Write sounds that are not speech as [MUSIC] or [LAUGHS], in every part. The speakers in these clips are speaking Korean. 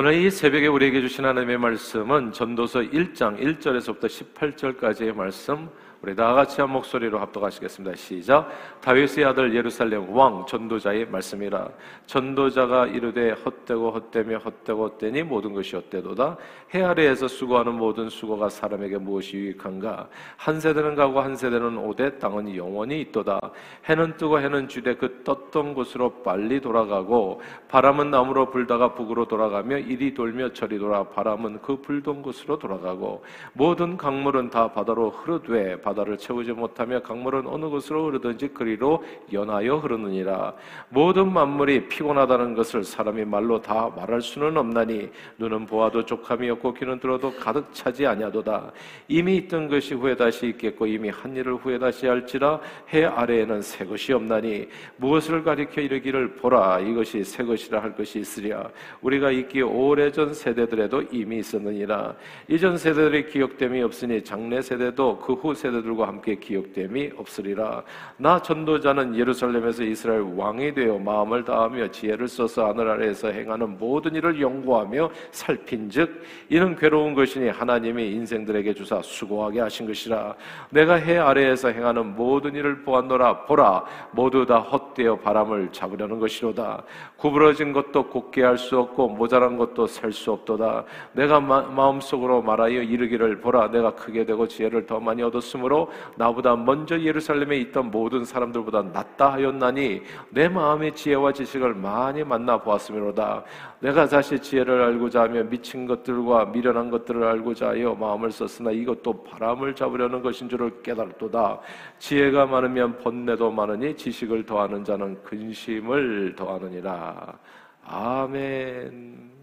오늘 이 새벽에 우리에게 주신 하나님의 말씀은 전도서 1장 1절에서부터 18절까지의 말씀 우리 다 같이 한 목소리로 합독하시겠습니다. 시작. 다윗의 아들 예루살렘 왕 전도자의 말씀이라. 전도자가 이르되 헛되고 헛되며 헛되고 헛되니 모든 것이 헛되도다. 해 아래에서 수고하는 모든 수고가 사람에게 무엇이 유익한가? 한 세대는 가고 한 세대는 오되 땅은 영원히 있도다. 해는 뜨고 해는 주되 그 떴던 곳으로 빨리 돌아가고 바람은 남으로 불다가 북으로 돌아가며 이리 돌며 저리 돌아 바람은 그 불던 곳으로 돌아가고 모든 강물은 다 바다로 흐르되 바다를 채우지 못하며 강물은 어느 곳으로 흐르든지 그리로 연하여 흐르느니라. 모든 만물이 피곤하다는 것을 사람이 말로 다 말할 수는 없나니 눈은 보아도 족함이 없고 귀는 들어도 가득 차지 아니하도다. 이미 있던 것이 후에 다시 있겠고 이미 한 일을 후에 다시 할지라 해 아래에는 새 것이 없나니 무엇을 가리켜 이르기를 보라. 이것이 새 것이라 할 것이 있으랴. 우리가 있기 오래전 세대들에도 이미 있었느니라. 이전 세대들의 기억됨이 없으니 장래 세대도 그 후 세대 세대들과 함께 기억됨이 없으리라. 나 전도자는 예루살렘에서 이스라엘 왕이 되어 마음을 다하며 지혜를 써서 하늘 아래에서 행하는 모든 일을 연구하며 살핀즉 이는 괴로운 것이니 하나님이 인생들에게 주사 수고하게 하신 것이라. 내가 해 아래에서 행하는 모든 일을 보았노라 보라 모두 다 헛되어 바람을 잡으려는 것이로다. 구부러진 것도 곱게 할 수 없고 모자란 것도 셀수 없도다. 내가 마, 마음속으로 말하여 이르기를 보라 내가 크게 되고 지혜를 더 많이 얻었으므 로 이름으로 나보다 먼저 예루살렘에 있던 모든 사람들보다 낫다 하였나니 내 마음의 지혜와 지식을 많이 만나 보았음이로다. 내가 다시 지혜를 알고자 하며 미친 것들과 미련한 것들을 알고자 하여 마음을 썼으나 이것도 바람을 잡으려는 것인 줄을 깨달았도다. 지혜가 많으면 번뇌도 많으니 지식을 더하는 자는 근심을 더하느니라. 아멘.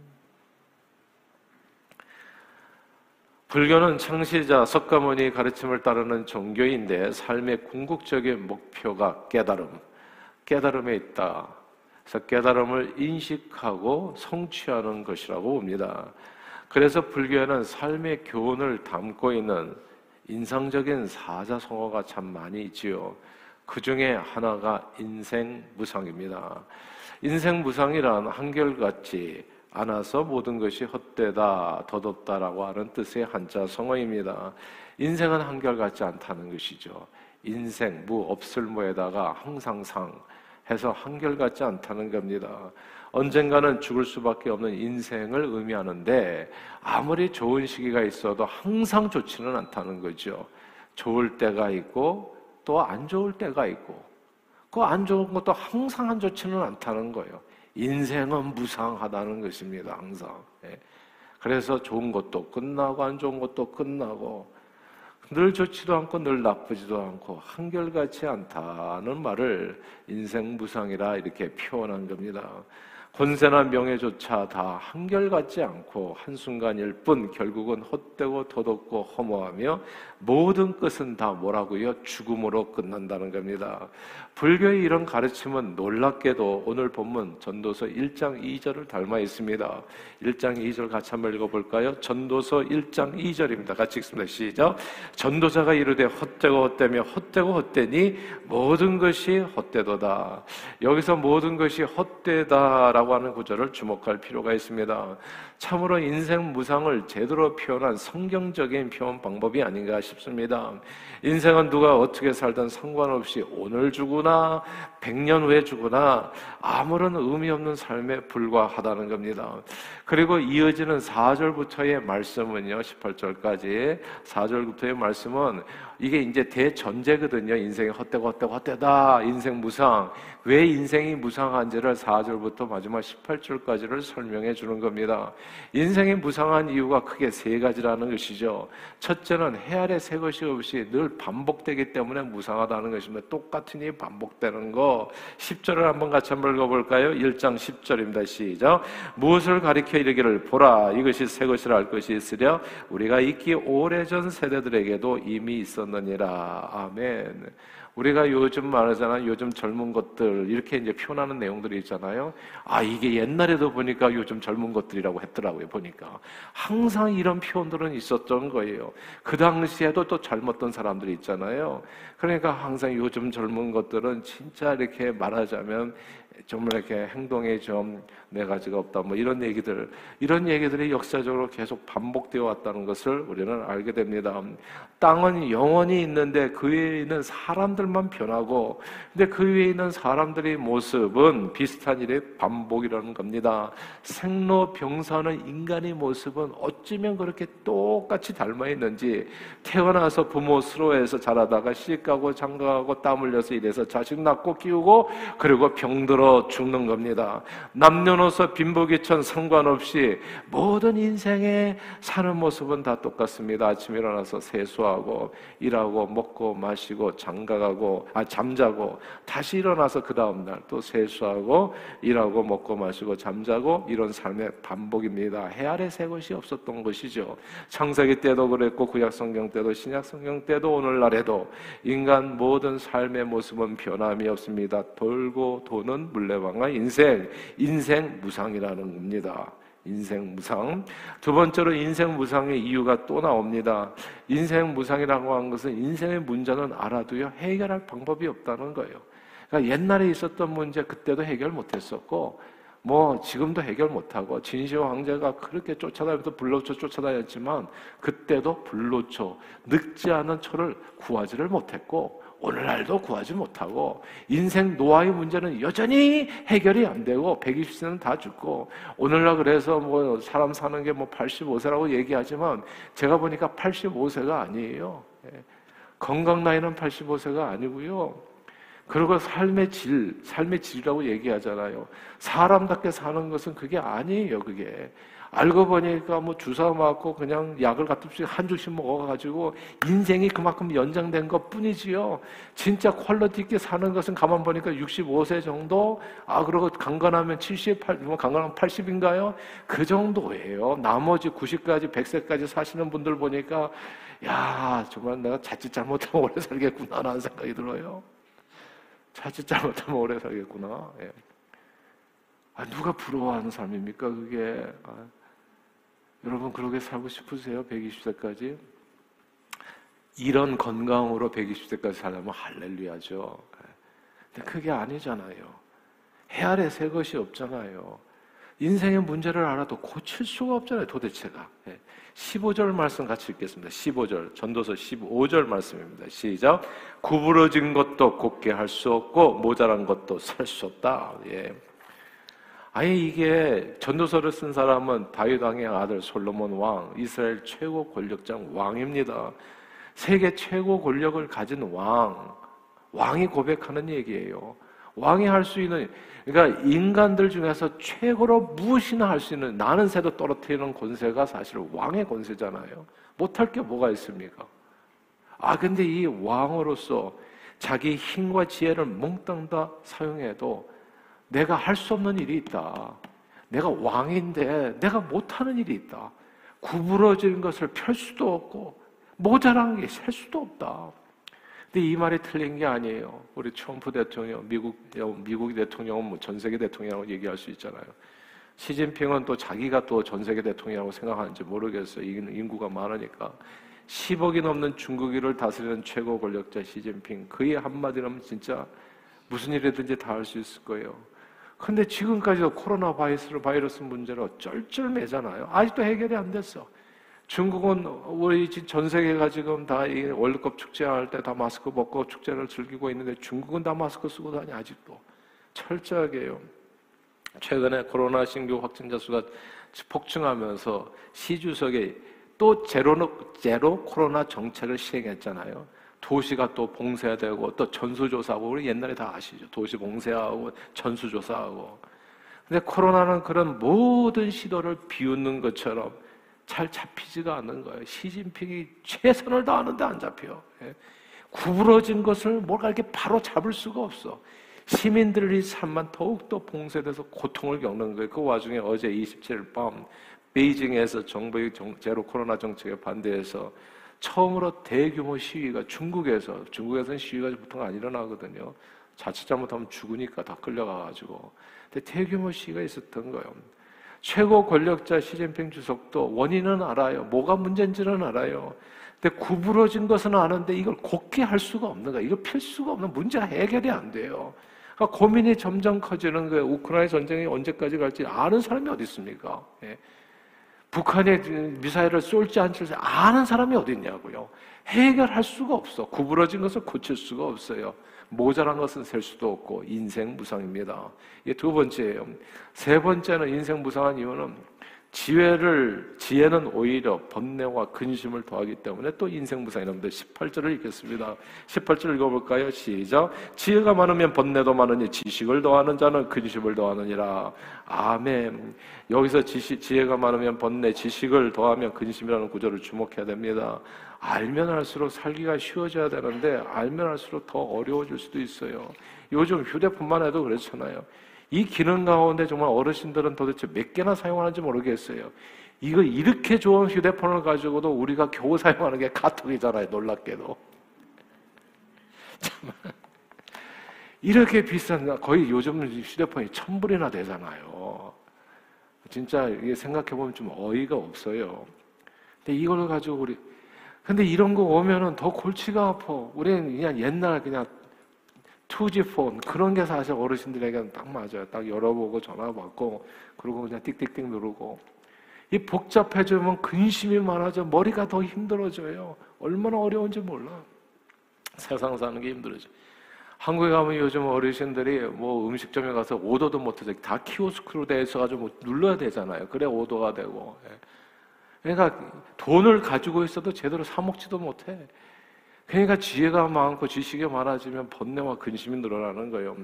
불교는 창시자 석가모니 가르침을 따르는 종교인데 삶의 궁극적인 목표가 깨달음, 깨달음에 있다. 그래서 깨달음을 인식하고 성취하는 것이라고 봅니다. 그래서 불교에는 삶의 교훈을 담고 있는 인상적인 사자성어가 참 많이 있지요. 그 중에 하나가 인생 무상입니다. 인생 무상이란 한결같이 안아서 모든 것이 헛되다, 덧없다라고 하는 뜻의 한자 성어입니다. 인생은 한결같지 않다는 것이죠. 인생, 무, 없을 무에다가 항상 상 해서 한결같지 않다는 겁니다. 언젠가는 죽을 수밖에 없는 인생을 의미하는데 아무리 좋은 시기가 있어도 항상 좋지는 않다는 거죠. 좋을 때가 있고 또 안 좋을 때가 있고 그 안 좋은 것도 항상 안 좋지는 않다는 거예요. 인생은 무상하다는 것입니다. 항상. 예. 그래서 좋은 것도 끝나고 안 좋은 것도 끝나고 늘 좋지도 않고 늘 나쁘지도 않고 한결같지 않다는 말을 인생 무상이라 이렇게 표현한 겁니다. 권세나 명예조차 다 한결같지 않고 한순간일 뿐 결국은 헛되고 도덕고 허무하며 모든 끝은 다 뭐라고요? 죽음으로 끝난다는 겁니다. 불교의 이런 가르침은 놀랍게도 오늘 본문 전도서 1장 2절을 닮아 있습니다. 1장 2절 같이 한번 읽어볼까요? 전도서 1장 2절입니다. 같이 읽습니다. 시작. 전도자가 이르되 헛되고 헛되며 헛되고 헛되니 모든 것이 헛되도다. 여기서 모든 것이 헛되다라고 하는 구절을 주목할 필요가 있습니다. 참으로 인생 무상을 제대로 표현한 성경적인 표현 방법이 아닌가 싶습니다. 인생은 누가 어떻게 살든 상관없이 오늘 죽으나 백년 후에 죽으나 아무런 의미 없는 삶에 불과하다는 겁니다. 그리고 이어지는 4절부터의 말씀은요, 18절까지 4절부터의 말씀은 이게 이제 대전제거든요. 인생이 헛되고 헛되고 헛되다. 인생 무상. 왜 인생이 무상한지를 4절부터 마지막 18절까지를 설명해 주는 겁니다. 인생이 무상한 이유가 크게 세 가지라는 것이죠. 첫째는 해 아래 새 것이 없이 늘 반복되기 때문에 무상하다는 것입니다. 똑같은 이 반복되는 거. 10절을 한번 같이 한번 읽어볼까요? 1장 10절입니다. 시작. 무엇을 가리켜 이르기를 보라. 이것이 새 것이라 할 것이 있으랴. 우리가 있기 오래전 세대들에게도 이미 있었 느니라. 아멘. 우리가 요즘 말하잖아 요즘 젊은 것들 이렇게 이제 표현하는 내용들이 있잖아요. 아 이게 옛날에도 보니까 요즘 젊은 것들이라고 했더라고요. 보니까 항상 이런 표현들은 있었던 거예요. 그 당시에도 또 젊었던 사람들이 있잖아요. 그러니까 항상 요즘 젊은 것들은 진짜 이렇게 말하자면 정말 이렇게 행동에 좀네 가지가 없다. 뭐 이런 얘기들, 이런 얘기들이 역사적으로 계속 반복되어 왔다는 것을 우리는 알게 됩니다. 땅은 영원히 있는데 그 위에 있는 사람들만 변하고, 근데 그 위에 있는 사람들의 모습은 비슷한 일의 반복이라는 겁니다. 생로병사는 인간의 모습은 어쩌면 그렇게 똑같이 닮아 있는지 태어나서 부모 스로에서 자라다가 시집가고 장가가고 땀 흘려서 이래서 자식 낳고 키우고 그리고 병들어 죽는 겁니다. 남녀노소 빈부귀천 상관없이 모든 인생에 사는 모습은 다 똑같습니다. 아침 일어나서 세수하고 일하고 먹고 마시고 장가가고 아 잠자고 다시 일어나서 그 다음 날 또 세수하고 일하고 먹고 마시고 잠자고 이런 삶의 반복입니다. 해 아래 새 것이 없었던 것이죠. 창세기 때도 그랬고 구약 성경 때도 신약 성경 때도 오늘날에도 인간 모든 삶의 모습은 변함이 없습니다. 돌고 도는 물레방아 인생, 인생 무상이라는 겁니다. 인생 무상. 두 번째로 인생 무상의 이유가 또 나옵니다. 인생 무상이라고 하는 것은 인생의 문제는 알아도요, 해결할 방법이 없다는 거예요. 그러니까 옛날에 있었던 문제 그때도 해결 못 했었고, 뭐 지금도 해결 못하고 진시황 황제가 그렇게 쫓아다니면서 불로초 쫓아다녔지만 그때도 불로초 늙지 않은 초를 구하지를 못했고 오늘날도 구하지 못하고 인생 노화의 문제는 여전히 해결이 안 되고 120세는 다 죽고 오늘날 그래서 뭐 사람 사는 게 뭐 85세라고 얘기하지만 제가 보니까 85세가 아니에요. 예. 건강 나이는 85세가 아니고요. 그리고 삶의 질, 삶의 질이라고 얘기하잖아요. 사람답게 사는 것은 그게 아니에요, 그게. 알고 보니까 뭐 주사 맞고 그냥 약을 가끔씩 한 줄씩 먹어가지고 인생이 그만큼 연장된 것 뿐이지요. 진짜 퀄러티 있게 사는 것은 가만 보니까 65세 정도? 아, 그리고 강건하면 78, 뭐 강건하면 80인가요? 그 정도예요. 나머지 90까지, 100세까지 사시는 분들 보니까 야, 정말 내가 자칫 잘못하면 오래 살겠구나 라는 생각이 들어요. 자칫 잘못하면 오래 살겠구나. 예. 아, 누가 부러워하는 삶입니까, 그게? 아, 여러분, 그렇게 살고 싶으세요? 120세까지? 이런 건강으로 120세까지 살려면 할렐루야죠. 예. 근데 그게 아니잖아요. 해 아래 새 것이 없잖아요. 인생의 문제를 알아도 고칠 수가 없잖아요, 도대체가. 15절 예. 말씀 같이 읽겠습니다. 15절, 전도서 15절 말씀입니다. 시작. 구부러진 것도 곱게 할 수 없고, 모자란 것도 살 수 없다. 예. 아예 이게 전도서를 쓴 사람은 다윗 왕의 아들 솔로몬 왕, 이스라엘 최고 권력자 왕입니다. 세계 최고 권력을 가진 왕, 왕이 고백하는 얘기예요. 왕이 할 수 있는 그러니까 인간들 중에서 최고로 무엇이나 할 수 있는 나는 새도 떨어뜨리는 권세가 사실 왕의 권세잖아요. 못할 게 뭐가 있습니까? 아 근데 이 왕으로서 자기 힘과 지혜를 몽땅 다 사용해도 내가 할 수 없는 일이 있다. 내가 왕인데 내가 못하는 일이 있다. 구부러진 것을 펼 수도 없고 모자란 게 셀 수도 없다. 근데 이 말이 틀린 게 아니에요. 우리 트럼프 대통령, 미국 미국 대통령은 뭐전 세계 대통령이라고 얘기할 수 있잖아요. 시진핑은 또 자기가 또 전 세계 대통령이라고 생각하는지 모르겠어요. 인구가 많으니까. 10억이 넘는 중국인을 다스리는 최고 권력자 시진핑. 그의 한마디라면 진짜 무슨 일이든지 다 할 수 있을 거예요. 근데 지금까지도 코로나 바이러스, 바이러스 문제로 쩔쩔매잖아요. 아직도 해결이 안 됐어. 중국은 우리 전 세계가 지금 다 월드컵 축제할 때 다 마스크 벗고 축제를 즐기고 있는데 중국은 다 마스크 쓰고 다니 아직도 철저하게요. 최근에 코로나 신규 확진자 수가 폭증하면서 시 주석에 또 제로 제로 코로나 정책을 시행했잖아요. 도시가 또 봉쇄되고 또 전수조사하고 우리 옛날에 다 아시죠. 도시 봉쇄하고 전수조사하고. 근데 코로나는 그런 모든 시도를 비웃는 것처럼 잘 잡히지가 않는 거예요. 시진핑이 최선을 다하는데 안 잡혀. 예. 구부러진 것을 뭔가 이렇게 바로 잡을 수가 없어. 시민들의 삶만 더욱더 봉쇄돼서 고통을 겪는 거예요. 그 와중에 어제 27일 밤 베이징에서 정부의 제로 코로나 정책에 반대해서 처음으로 대규모 시위가 중국에서 중국에서는 시위가 보통 안 일어나거든요. 자칫 잘못하면 죽으니까 다 끌려가가지고. 근데 대규모 시위가 있었던 거예요. 최고 권력자 시진핑 주석도 원인은 알아요. 뭐가 문제인지는 알아요. 근데 구부러진 것은 아는데 이걸 곱게 할 수가 없는 거야. 이걸 필 수가 없는 문제가 해결이 안 돼요. 그러니까 고민이 점점 커지는 거예요. 우크라이나 전쟁이 언제까지 갈지 아는 사람이 어디 있습니까? 예. 북한에 미사일을 쏠지 않을지 아는 사람이 어디 있냐고요. 해결할 수가 없어. 구부러진 것을 고칠 수가 없어요. 모자란 것은 셀 수도 없고 인생 무상입니다. 이게 두 번째예요. 세 번째는 인생 무상한 이유는 지혜를 지혜는 오히려 번뇌와 근심을 더하기 때문에 또 인생 무상이랍니다. 18절을 읽겠습니다. 18절 읽어볼까요? 시작. 지혜가 많으면 번뇌도 많으니 지식을 더하는 자는 근심을 더하느니라. 아멘. 여기서 지시, 지혜가 많으면 번뇌, 지식을 더하면 근심이라는 구절을 주목해야 됩니다. 알면 할수록 살기가 쉬워져야 되는데 알면 할수록 더 어려워질 수도 있어요. 요즘 휴대폰만 해도 그렇잖아요. 이 기능 가운데 정말 어르신들은 도대체 몇 개나 사용하는지 모르겠어요. 이거 이렇게 좋은 휴대폰을 가지고도 우리가 겨우 사용하는 게 카톡이잖아요. 놀랍게도. [LAUGHS] 참 이렇게 비싼 거의 요즘 휴대폰이 천 불이나 되잖아요. 진짜 이게 생각해 보면 좀 어이가 없어요. 근데 이걸 가지고 우리 근데 이런 거 오면은 더 골치가 아파. 우리는 그냥 옛날 그냥 2G 폰 그런 게 사실 어르신들에게는 딱 맞아요. 딱 열어보고 전화 받고 그리고 그냥 띡띡띡 누르고 이 복잡해지면 근심이 많아져 머리가 더 힘들어져요. 얼마나 어려운지 몰라. 세상 사는 게 힘들어져. 한국에 가면 요즘 어르신들이 뭐 음식점에 가서 오더도 못해서 다 키오스크로 돼 있어가지고 뭐 눌러야 되잖아요. 그래 오더가 되고. 예. 그러니까 돈을 가지고 있어도 제대로 사 먹지도 못해. 그러니까 지혜가 많고 지식이 많아지면 번뇌와 근심이 늘어나는 거예요.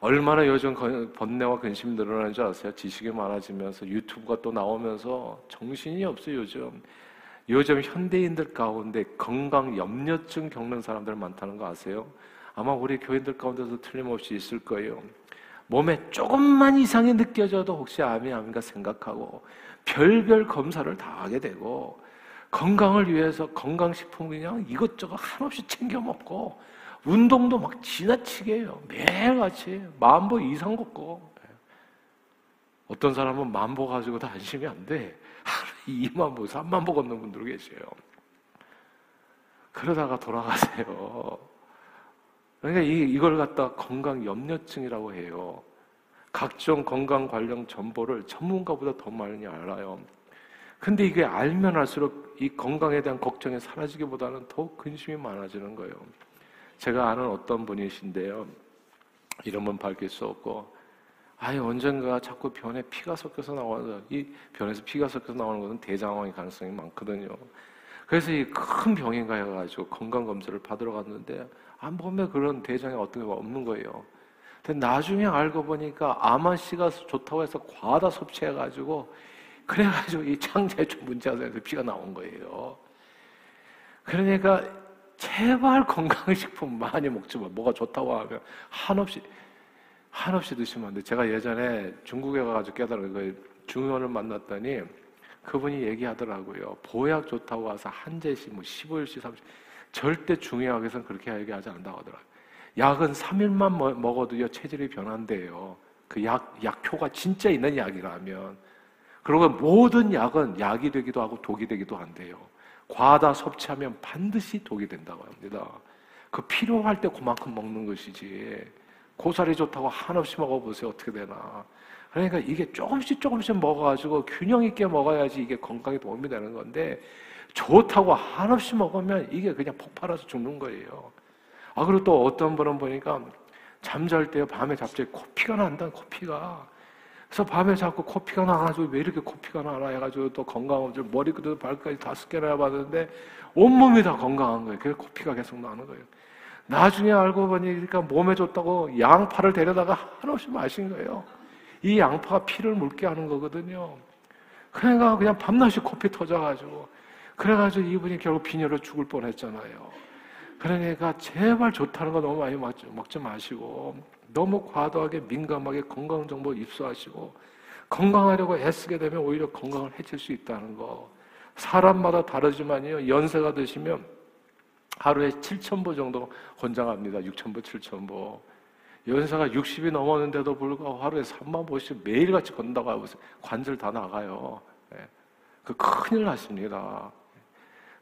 얼마나 요즘 번뇌와 근심이 늘어나는 줄 아세요? 지식이 많아지면서 유튜브가 또 나오면서 정신이 없어요, 요즘. 요즘 현대인들 가운데 건강 염려증 겪는 사람들 많다는 거 아세요? 아마 우리 교인들 가운데도 틀림없이 있을 거예요. 몸에 조금만 이상이 느껴져도 혹시 암이 암인가 생각하고 별별 검사를 다 하게 되고 건강을 위해서 건강식품 그냥 이것저것 한없이 챙겨 먹고 운동도 막 지나치게 해요. 매일같이 만보 이상 걷고 어떤 사람은 만보 가지고도 안심이 안 돼. 하루 2만 [LAUGHS] 보, 3만 보 걷는 분들 계세요. 그러다가 돌아가세요. 그러니까 이, 이걸 갖다 건강 염려증이라고 해요. 각종 건강 관련 정보를 전문가보다 더 많이 알아요. 근데 이게 알면 알수록 이 건강에 대한 걱정이 사라지기보다는 더 근심이 많아지는 거예요. 제가 아는 어떤 분이신데요. 이름은 밝힐 수 없고, 아예 언젠가 자꾸 변에 피가 섞여서 나와서, 이 변에서 피가 섞여서 나오는 것은 대장암의 가능성이 많거든요. 그래서 이 큰 병인가 해가지고 건강검사를 받으러 갔는데, 안 보면 그런 대장에 어떤 게 없는 거예요. 근데 나중에 알고 보니까 아마씨가 좋다고 해서 과다 섭취해가지고 그래가지고 이 창자에 문자에서 피가 나온 거예요. 그러니까 제발 건강식품 많이 먹지 마. 뭐가 좋다고 하면 한없이 한없이 드시면 안 돼. 제가 예전에 중국에 가가지고 깨달은 거예요. 중의원을 만났더니 그분이 얘기하더라고요. 보약 좋다고 와서 한 제씩 뭐 15일씩 30일 절대 중의학에서는 그렇게 얘기하지 않는다고 하더라고요. 약은 3일만 먹어도요 체질이 변한대요. 그 약, 약효가 진짜 있는 약이라면 그리고 모든 약은 약이 되기도 하고 독이 되기도 한대요. 과다 섭취하면 반드시 독이 된다고 합니다. 그 필요할 때 그만큼 먹는 것이지. 고사리 좋다고 한없이 먹어보세요. 어떻게 되나. 그러니까 이게 조금씩 조금씩 먹어가지고 균형 있게 먹어야지 이게 건강에 도움이 되는 건데 좋다고 한없이 먹으면 이게 그냥 폭발해서 죽는 거예요. 아, 그리고 또 어떤 분은 보니까 잠잘 때 밤에 갑자기 코피가 난다, 코피가. 그래서 밤에 자꾸 코피가 나가지고 왜 이렇게 코피가 나나 해가지고 또 건강검진 머리부터 발까지 다섯 개나 해봤는데 온몸이 다 건강한 거예요. 그래서 코피가 계속 나는 거예요. 나중에 알고 보니 그러니까 몸에 좋다고 양파를 데려다가 한없이 마신 거예요. 이 양파가 피를 묽게 하는 거거든요. 그러니까 그냥 밤낮이 코피 터져가지고 그래가지고 이분이 결국 빈혈로 죽을 뻔했잖아요. 그러니까 제발 좋다는 거 너무 많이 먹지 마시고 너무 과도하게 민감하게 건강 정보 입수하시고 건강하려고 애쓰게 되면 오히려 건강을 해칠 수 있다는 거. 사람마다 다르지만요. 연세가 드시면 하루에 7,000보 정도 권장합니다. 6,000보, 7,000보. 연세가 60이 넘었는데도 불구하고 하루에 3만 보씩 매일같이 걷는다고 하고 관절 다 나가요. 네. 그 큰일 났습니다.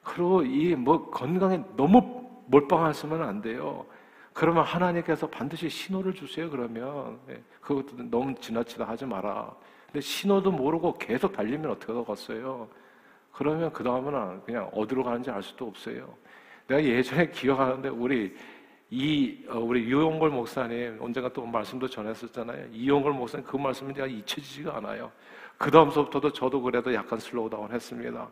그리고 이 뭐 건강에 너무 몰빵하시면 안 돼요. 그러면 하나님께서 반드시 신호를 주세요. 그러면 예, 그것도 너무 지나치다 하지 마라. 근데 신호도 모르고 계속 달리면 어떻게 되겠어요? 그러면 그 다음은 그냥 어디로 가는지 알 수도 없어요. 내가 예전에 [LAUGHS] 기억하는데 우리 이 어, 우리 이용걸 목사님 언젠가 또 말씀도 전했었잖아요. 이용걸 목사님 그 말씀은 제가 잊혀지지가 않아요. 그 다음서부터도 저도 그래도 약간 slow down 했습니다.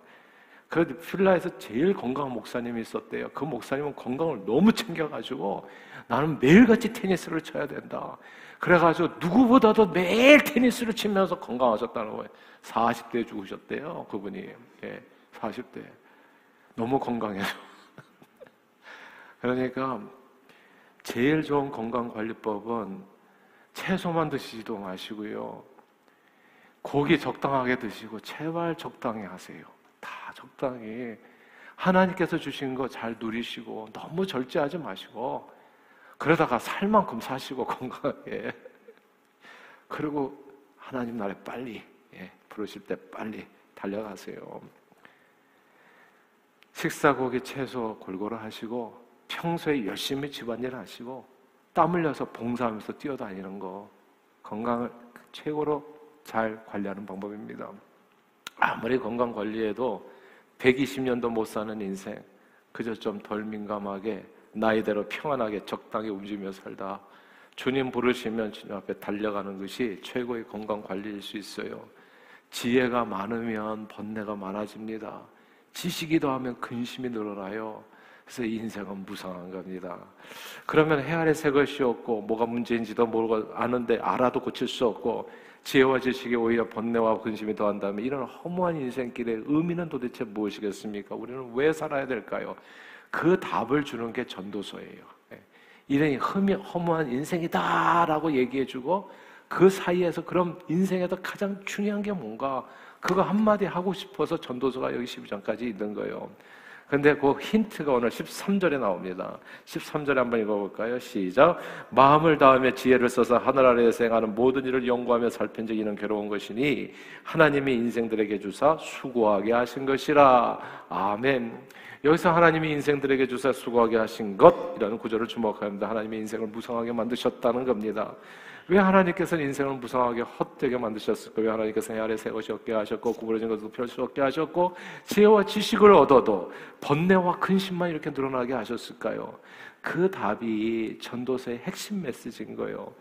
그래도 필라에서 제일 건강한 목사님이 있었대요. 그 목사님은 건강을 너무 챙겨가지고 나는 매일같이 테니스를 쳐야 된다. 그래가지고 누구보다도 매일 테니스를 치면서 건강하셨다는 거예요. 40대에 죽으셨대요. 그분이. 예, 40대. 너무 건강해서. [LAUGHS] 그러니까 제일 좋은 건강관리법은 채소만 드시지도 마시고요. 고기 적당하게 드시고 제발 적당히 하세요. 다 적당히. 하나님께서 주신 거 잘 누리시고 너무 절제하지 마시고 그러다가 살 만큼 사시고 [LAUGHS] 건강하게 그리고 하나님 나라에 빨리 예, 부르실 때 빨리 달려가세요. 식사 고기 채소 골고루 하시고 평소에 열심히 집안일 하시고 땀 흘려서 봉사하면서 뛰어다니는 거 건강을 최고로 잘 관리하는 방법입니다. 아무리 건강 관리해도 120년도 못 사는 인생 그저 좀 덜 민감하게 나이대로 평안하게 적당히 움직이며 살다 주님 부르시면 주님 앞에 달려가는 것이 최고의 건강 관리일 수 있어요. 지혜가 많으면 번뇌가 많아집니다. 지식이 더하면 근심이 늘어나요. 그래서 인생은 무상한 겁니다. 그러면 해 아래 새 것이 없고 뭐가 문제인지도 모르고 아는데 알아도 고칠 수 없고 지혜와 지식이 오히려 번뇌와 근심이 더한다면 이런 허무한 인생길의 의미는 도대체 무엇이겠습니까? 우리는 왜 살아야 될까요? 그 답을 주는 게 전도서예요. 예. 이런 허무한 인생이다라고 얘기해주고 그 사이에서 그럼 인생에서 가장 중요한 게 뭔가 그거 한마디 하고 싶어서 전도서가 여기 12장까지 있는 거예요. 근데 그 힌트가 오늘 13절에 나옵니다. 13절에 한번 읽어볼까요? 시작. 마음을 다하며 지혜를 써서 하늘 아래에서 행하는 모든 일을 연구하며 살핀 적 이는 괴로운 것이니 하나님이 인생들에게 주사 수고하게 하신 것이라. 아멘. 여기서 하나님이 인생들에게 주사 수고하게 하신 것 이라는 구절을 주목합니다. 하나님이 인생을 무성하게 만드셨다는 겁니다. 왜 하나님께서는 인생을 무성하게 헛되게 만드셨을까? 왜 하나님께서 해 아래 새 것이 없게 하셨고 구부러진 것도 펼수 없게 하셨고 지혜와 지식을 얻어도 번뇌와 근심만 이렇게 늘어나게 하셨을까요? 그 답이 전도서의 핵심 메시지인 거예요.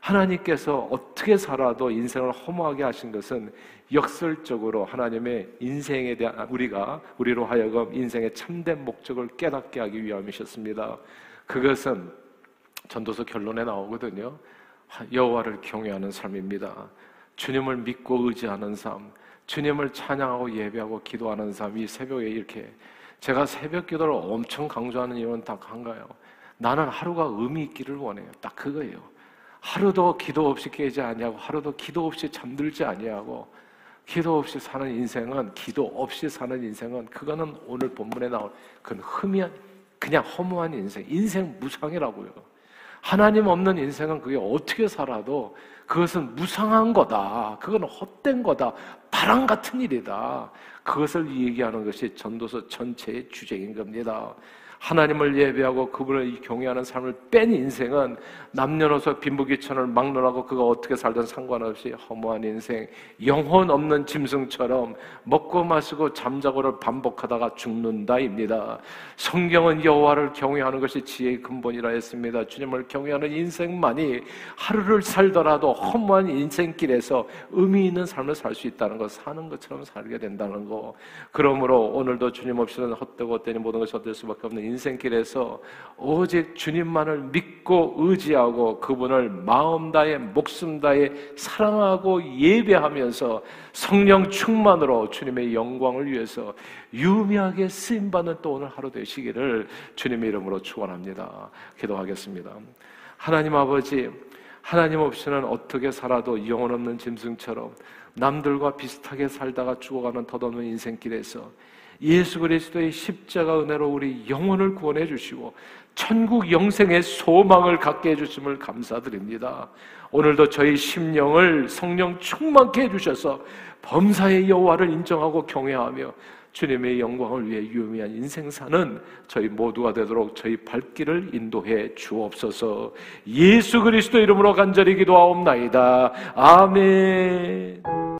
하나님께서 어떻게 살아도 인생을 허무하게 하신 것은 역설적으로 하나님의 인생에 대한 우리가 우리로 하여금 인생의 참된 목적을 깨닫게 하기 위함이셨습니다. 그것은 전도서 결론에 나오거든요. 여호와를 경외하는 삶입니다. 주님을 믿고 의지하는 삶, 주님을 찬양하고 예배하고 기도하는 삶, 이 새벽에 이렇게 제가 새벽 기도를 엄청 강조하는 이유는 딱 한가요. 나는 하루가 의미 있기를 원해요. 딱 그거예요. 하루도 기도 없이 깨지 아니하고 하루도 기도 없이 잠들지 아니하고 기도 없이 사는 인생은 기도 없이 사는 인생은 그거는 오늘 본문에 나온 그 흠이 그냥 허무한 인생, 인생 무상이라고요. 하나님 없는 인생은 그게 어떻게 살아도 그것은 무상한 거다. 그건 헛된 거다. 바람 같은 일이다. 그것을 얘기하는 것이 전도서 전체의 주제인 겁니다. 하나님을 예배하고 그분을 경외하는 삶을 뺀 인생은 남녀노소 빈부귀천을 막론하고 그가 어떻게 살든 상관없이 허무한 인생, 영혼 없는 짐승처럼 먹고 마시고 잠자고를 반복하다가 죽는다입니다. 성경은 여호와를 경외하는 것이 지혜의 근본이라 했습니다. 주님을 경외하는 인생만이 하루를 살더라도 허무한 인생길에서 의미 있는 삶을 살 수 있다는 것, 사는 것처럼 살게 된다는 것. 그러므로 오늘도 주님 없이는 헛되고 헛되니 모든 것이 헛될 수밖에 없는 인생길에서 오직 주님만을 믿고 의지하고 그분을 마음 다해 목숨 다해 사랑하고 예배하면서 성령 충만으로 주님의 영광을 위해서 유미하게 쓰임 받는 또 오늘 하루 되시기를 주님의 이름으로 축원합니다. 기도하겠습니다. 하나님 아버지 하나님 없이는 어떻게 살아도 영혼 없는 짐승처럼 남들과 비슷하게 살다가 죽어가는 덧없는 인생길에서 예수 그리스도의 십자가 은혜로 우리 영혼을 구원해 주시고 천국 영생의 소망을 갖게 해 주심을 감사드립니다. 오늘도 저희 심령을 성령 충만케 해 주셔서 범사의 여호와를 인정하고 경외하며 주님의 영광을 위해 유의미한 인생 사는 저희 모두가 되도록 저희 발길을 인도해 주옵소서. 예수 그리스도 이름으로 간절히 기도하옵나이다. 아멘.